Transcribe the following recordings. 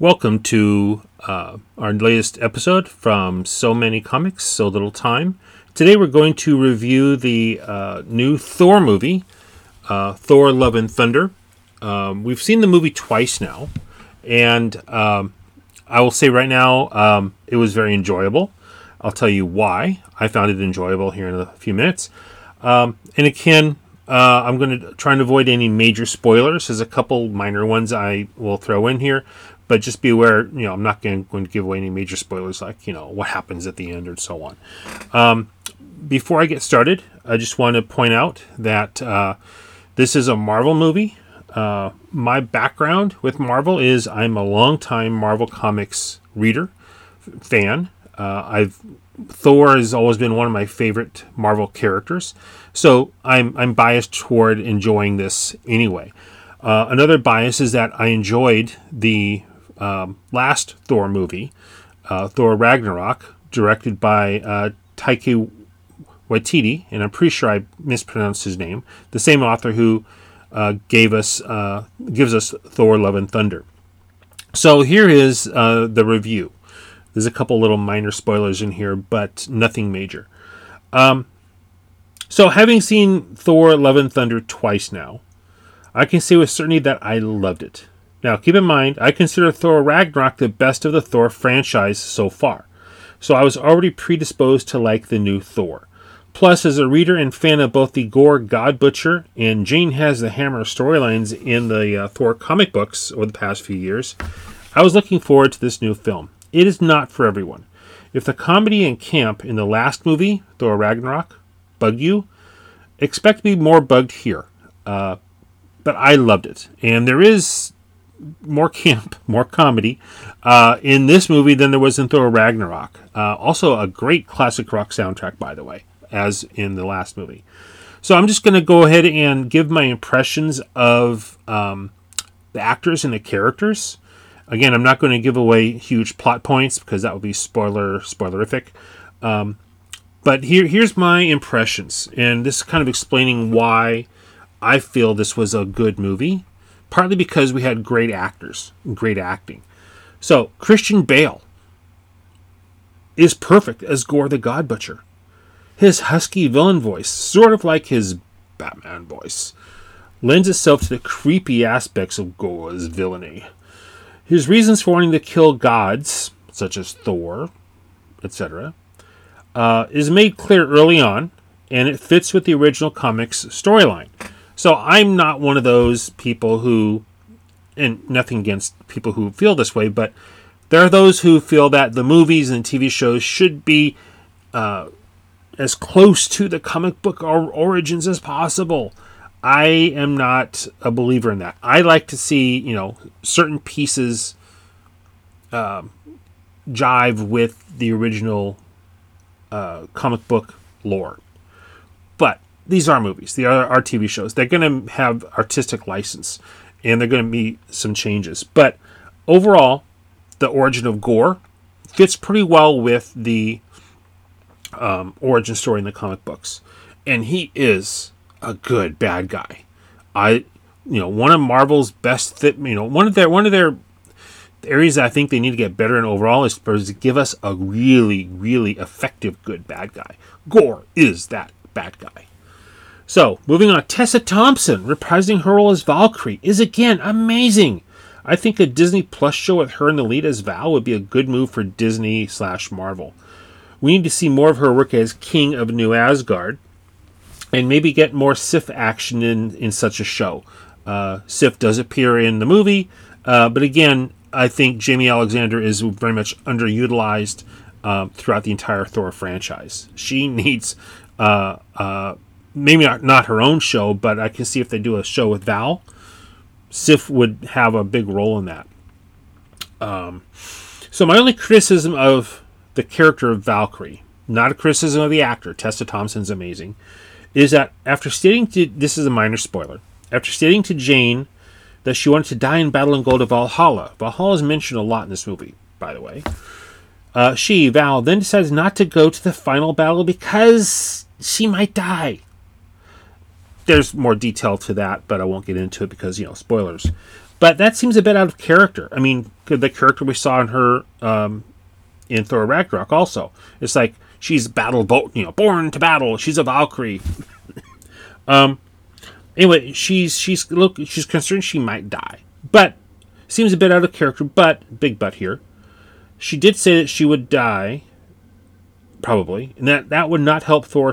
Welcome to uh, our latest episode from So Many Comics, So Little Time. Today we're going to review the uh, new Thor movie, uh, Thor Love and Thunder. Um, we've seen the movie twice now, and um, I will say right now um, it was very enjoyable. I'll tell you why I found it enjoyable here in a few minutes. Um, and again, uh, I'm going to try and avoid any major spoilers. There's a couple minor ones I will throw in here, but just be aware, you know, I'm not going, to give away any major spoilers like, you know, what happens at the end or so on. Um, before I get started, I just want to point out that uh, this is a Marvel movie. Uh, my background with Marvel is I'm a longtime Marvel Comics reader, fan. Uh, I've Thor has always been one of my favorite Marvel characters, so I'm I'm biased toward enjoying this anyway. Uh, another bias is that I enjoyed the um, last Thor movie, uh, Thor Ragnarok, directed by uh, Taika Waititi, and I'm pretty sure I mispronounced his name. The same author who uh, gave us uh, gives us Thor: Love and Thunder. So here is uh, the review. There's a couple little minor spoilers in here, but nothing major. Um, so, having seen Thor: Love and Thunder twice now, I can say with certainty that I loved it. Now, keep in mind, I consider Thor Ragnarok the best of the Thor franchise so far, so I was already predisposed to like the new Thor. Plus, as a reader and fan of both the Gorr God Butcher and Jane has the Hammer storylines in the uh, Thor comic books over the past few years, I was looking forward to this new film. It is not for everyone. If the comedy and camp in the last movie, Thor Ragnarok, bugged you, expect to be more bugged here. Uh, but I loved it. And there is more camp, more comedy uh, in this movie than there was in Thor Ragnarok. Uh, also, a great classic rock soundtrack, by the way, as in the last movie. So I'm just going to go ahead and give my impressions of um, the actors and the characters. Again, I'm not going to give away huge plot points because that would be spoiler spoilerific. Um, but here, here's my impressions, and this is kind of explaining why I feel this was a good movie partly because we had great actors, and great acting. So Christian Bale is perfect as Gorr the God Butcher. His husky villain voice, sort of like his Batman voice, lends itself to the creepy aspects of Gorr's villainy. His reasons for wanting to kill gods, such as Thor, etc., uh, is made clear early on, and it fits with the original comics storyline. So I'm not one of those people who, and nothing against people who feel this way, but there are those who feel that the movies and TV shows should be uh, as close to the comic book or origins as possible. I am not a believer in that. I like to see, you know, certain pieces uh, jive with the original uh, comic book lore. But these are movies. They are, are TV shows. They're going to have artistic license, and they're going to be some changes. But overall, the origin of Gorr fits pretty well with the um, origin story in the comic books, and he is a good bad guy. I, you know, one of Marvel's best fit. You know, one of their one of their areas I think they need to get better in overall is to give us a really, really effective good bad guy. Gorr is that bad guy. So, moving on, Tessa Thompson reprising her role as Valkyrie is again amazing. I think a Disney Plus show with her in the lead as Val would be a good move for Disney slash Marvel. We need to see more of her work as King of New Asgard, and maybe get more Sif action in in such a show. Uh, Sif does appear in the movie, uh, but again, I think Jaimie Alexander is very much underutilized uh, throughout the entire Thor franchise. She needs uh, uh, maybe not, not her own show, but I can see if they do a show with Val, Sif would have a big role in that. Um, so my only criticism of the character of Valkyrie, not a criticism of the actor, Tessa Thompson's amazing, is that after stating to this is a minor spoiler, after stating to Jane that she wanted to die in battle and go to Valhalla, Valhalla is mentioned a lot in this movie, by the way. Uh, she, Val, then decides not to go to the final battle because she might die there's more detail to that, but I won't get into it because you know spoilers. But that seems a bit out of character. I mean, the character we saw in her um, in Thor Ragnarok also. It's like she's battle, you know, born to battle. She's a Valkyrie. um. Anyway, she's she's look she's concerned she might die, but seems a bit out of character. But big but here, she did say that she would die, probably, and that that would not help Thor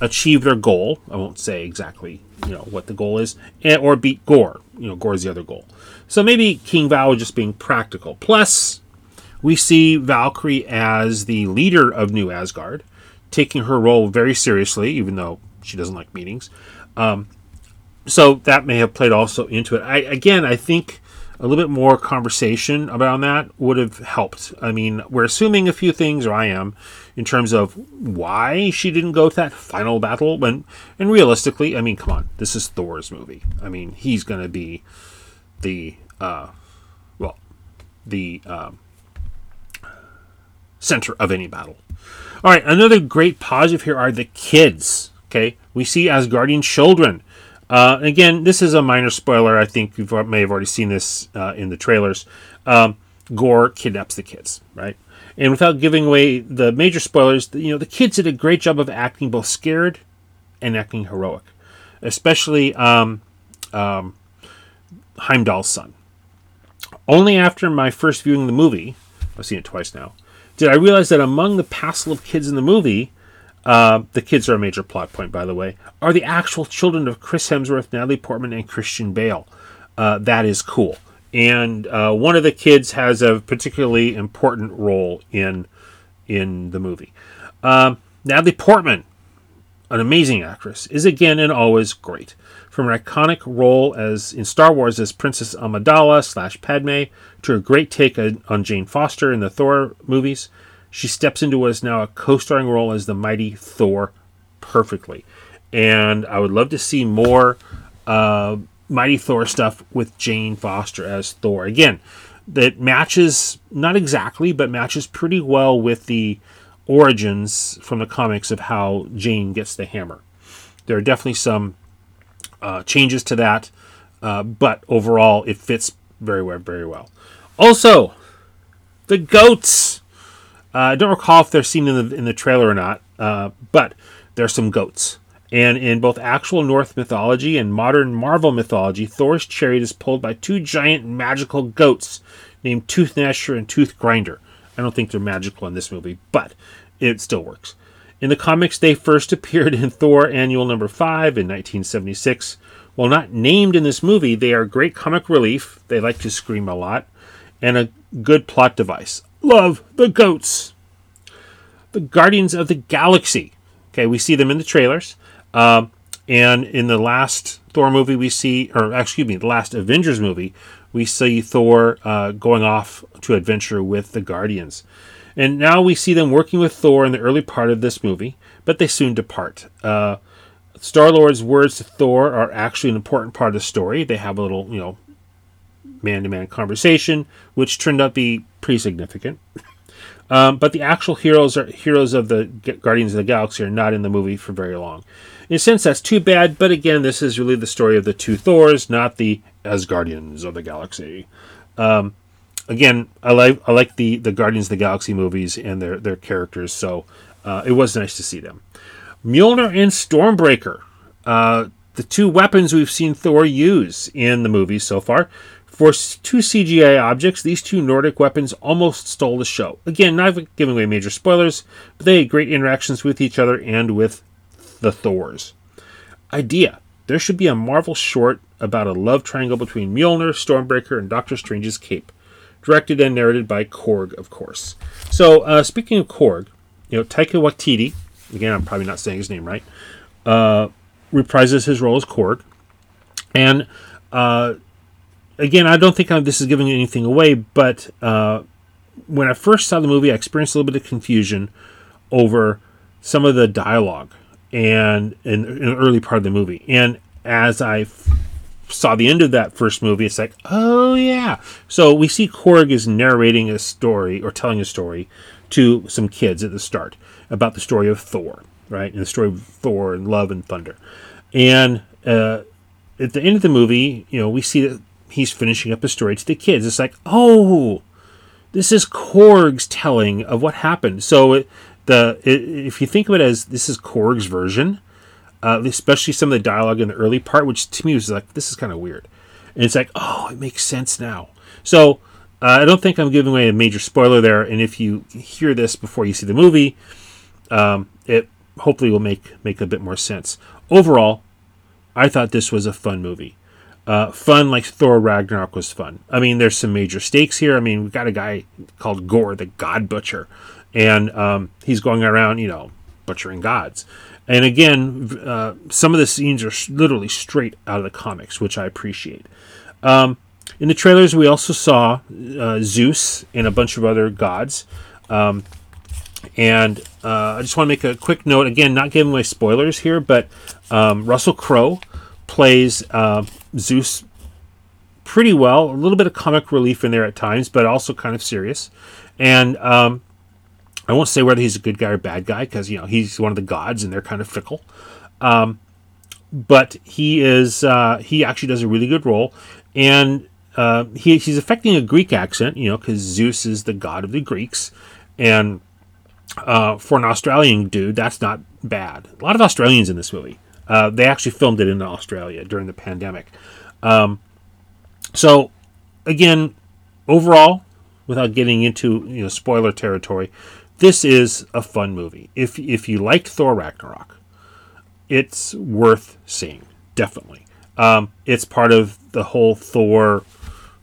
achieve their goal. I won't say exactly, you know, what the goal is, and, or beat Gorr. You know, Gorr is the other goal. So maybe King Val just being practical. Plus, we see Valkyrie as the leader of New Asgard, taking her role very seriously, even though she doesn't like meetings. Um, so that may have played also into it. I again, I think a little bit more conversation about that would have helped. I mean, we're assuming a few things, or I am, in terms of why she didn't go to that final battle. When, and realistically, I mean, come on, this is Thor's movie. I mean, he's going to be the, uh, well, the um, center of any battle. All right, another great positive here are the kids. Okay, we see Asgardian children. Uh, again, this is a minor spoiler. I think you may have already seen this uh, in the trailers. Um, Gorr kidnaps the kids, right? And without giving away the major spoilers, you know, the kids did a great job of acting both scared and acting heroic, especially um, um, Heimdall's son. Only after my first viewing of the movie, I've seen it twice now, did I realize that among the passel of kids in the movie, uh, the kids are a major plot point, by the way, are the actual children of Chris Hemsworth, Natalie Portman, and Christian Bale. Uh, that is cool. And uh, one of the kids has a particularly important role in in the movie. Um, Natalie Portman, an amazing actress, is again and always great. From her iconic role as in Star Wars as Princess Amidala slash Padme to her great take on Jane Foster in the Thor movies, she steps into what is now a co-starring role as the mighty Thor perfectly. And I would love to see more uh, mighty Thor stuff with Jane Foster as Thor. Again, that matches not exactly, but matches pretty well with the origins from the comics of how Jane gets the hammer. There are definitely some uh, changes to that, uh, but overall it fits very well, very well. Also, the goats. Uh, I don't recall if they're seen in the in the trailer or not, uh, but there's some goats. And in both actual Norse mythology and modern Marvel mythology, Thor's chariot is pulled by two giant magical goats named Tooth Gnasher and Tooth Grinder. I don't think they're magical in this movie, but it still works. In the comics, they first appeared in Thor Annual Number 5 in 1976. While not named in this movie, they are great comic relief. They like to scream a lot, and a good plot device. Love the goats. The Guardians of the Galaxy. Okay, we see them in the trailers. Uh, and in the last Thor movie, we see, or excuse me, the last Avengers movie, we see Thor uh, going off to adventure with the Guardians. And now we see them working with Thor in the early part of this movie, but they soon depart. Uh, Star Lord's words to Thor are actually an important part of the story. They have a little, you know, man to man conversation, which turned out to be pretty significant. Um, but the actual heroes are heroes of the Guardians of the Galaxy are not in the movie for very long. In a sense, that's too bad. But again, this is really the story of the two Thors, not the Asgardians of the Galaxy. Um, again, I like I like the the Guardians of the Galaxy movies and their their characters, so uh, it was nice to see them. Mjolnir and Stormbreaker, uh, the two weapons we've seen Thor use in the movies so far. For two CGI objects, these two Nordic weapons almost stole the show. Again, not giving away major spoilers, but they had great interactions with each other and with the Thors. Idea there should be a Marvel short about a love triangle between Mjolnir, Stormbreaker, and Doctor Strange's cape directed and narrated by Korg, of course. So, uh, speaking of Korg, you know, Taika Waititi, again, I'm probably not saying his name right, uh, reprises his role as Korg. And uh, again, I don't think this is giving anything away, but uh, when I first saw the movie, I experienced a little bit of confusion over some of the dialogue and in, the early part of the movie. And as I saw the end of that first movie, it's like, oh yeah. So we see Korg is narrating a story or telling a story to some kids at the start about the story of Thor, right? And the story of Thor and love and thunder. And uh, at the end of the movie, you know, we see that he's finishing up a story to the kids. It's like, oh, this is Korg's telling of what happened. So it, the it, if you think of it as this is Korg's version, uh, especially some of the dialogue in the early part, which to me was like this is kind of weird, and it's like oh, it makes sense now. So uh, I don't think I'm giving away a major spoiler there, and if you hear this before you see the movie, um, it hopefully will make make a bit more sense. Overall, I thought this was a fun movie. Uh, fun like Thor Ragnarok was fun. I mean, there's some major stakes here. I mean, we've got a guy called Gorr, the God Butcher, and um, he's going around, you know, butchering gods. And again, uh, some of the scenes are literally straight out of the comics, which I appreciate. Um, in the trailers, we also saw uh, Zeus and a bunch of other gods. Um, and uh, I just want to make a quick note again, not giving away spoilers here, but um, Russell Crowe plays uh, Zeus pretty well. A little bit of comic relief in there at times, but also kind of serious. And um, I won't say whether he's a good guy or bad guy because you know he's one of the gods and they're kind of fickle. Um, but he is uh, he actually does a really good role, and uh, he, he's affecting a Greek accent, you know, because Zeus is the god of the Greeks, and uh, for an Australian dude, that's not bad. A lot of Australians in this movie. Uh, they actually filmed it in Australia during the pandemic. Um, so, again, overall, without getting into you know spoiler territory, this is a fun movie. If if you liked Thor Ragnarok, it's worth seeing. Definitely, um, it's part of the whole Thor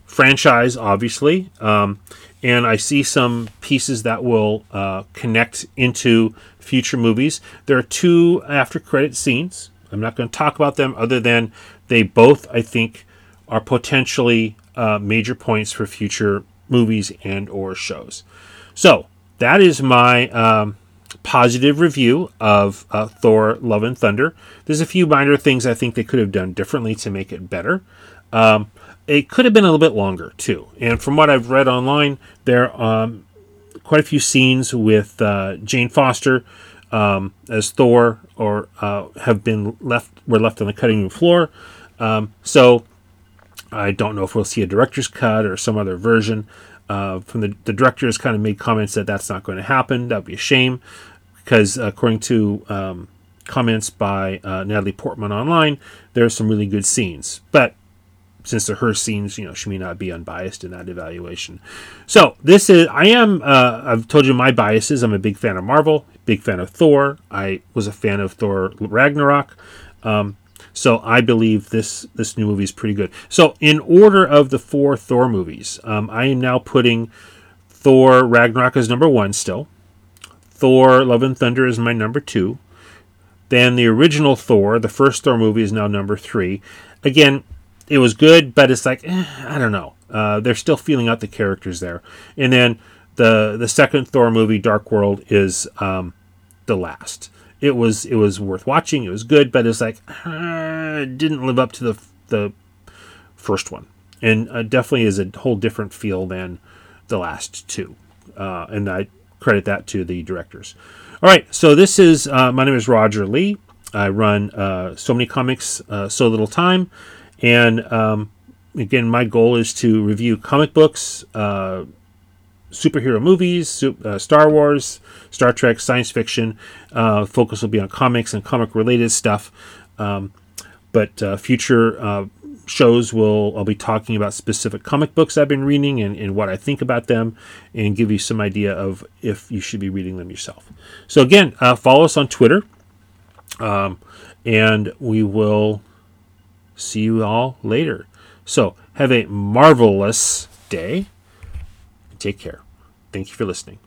franchise, obviously. Um, and I see some pieces that will uh, connect into future movies. There are two after credit scenes I'm not going to talk about them other than they both, I think, are potentially uh, major points for future movies and or shows. So that is my um, positive review of uh, Thor: Love and Thunder. There's a few minor things I think they could have done differently to make it better. Um, it could have been a little bit longer too. And from what I've read online, there are um, quite a few scenes with uh, Jane Foster um, as Thor or uh, have been left were left on the cutting room floor. Um, so I don't know if we'll see a director's cut or some other version. Uh, from the, the director has kind of made comments that that's not going to happen. That would be a shame because according to um, comments by uh, Natalie Portman online, there are some really good scenes. But since they're her scenes, you know, she may not be unbiased in that evaluation. So this is, I am, uh, I've told you my biases. I'm a big fan of Marvel, big fan of Thor. I was a fan of Thor Ragnarok. Um, so I believe this this new movie is pretty good. So in order of the four Thor movies, um, I am now putting Thor Ragnarok as number one still. Thor Love and Thunder is my number two. Then the original Thor, the first Thor movie, is now number three. Again, it was good, but it's like eh, I don't know. Uh, they're still feeling out the characters there. And then the the second Thor movie, Dark World, is um, the last. It was it was worth watching. It was good, but it's like uh, didn't live up to the the first one, and uh, definitely is a whole different feel than the last two. Uh, and I credit that to the directors. All right, so this is uh, my name is Roger Lee. I run uh, so many comics, so little time. And um, again, my goal is to review comic books, uh, superhero movies, uh, Star Wars, Star Trek, science fiction. Uh, focus will be on comics and comic related stuff. Um, but uh, future uh, shows will I'll be talking about specific comic books I've been reading and, and, what I think about them, and give you some idea of if you should be reading them yourself. So again, uh, follow us on Twitter, um, and we will see you all later. So, have a marvelous day. Take care. Thank you for listening.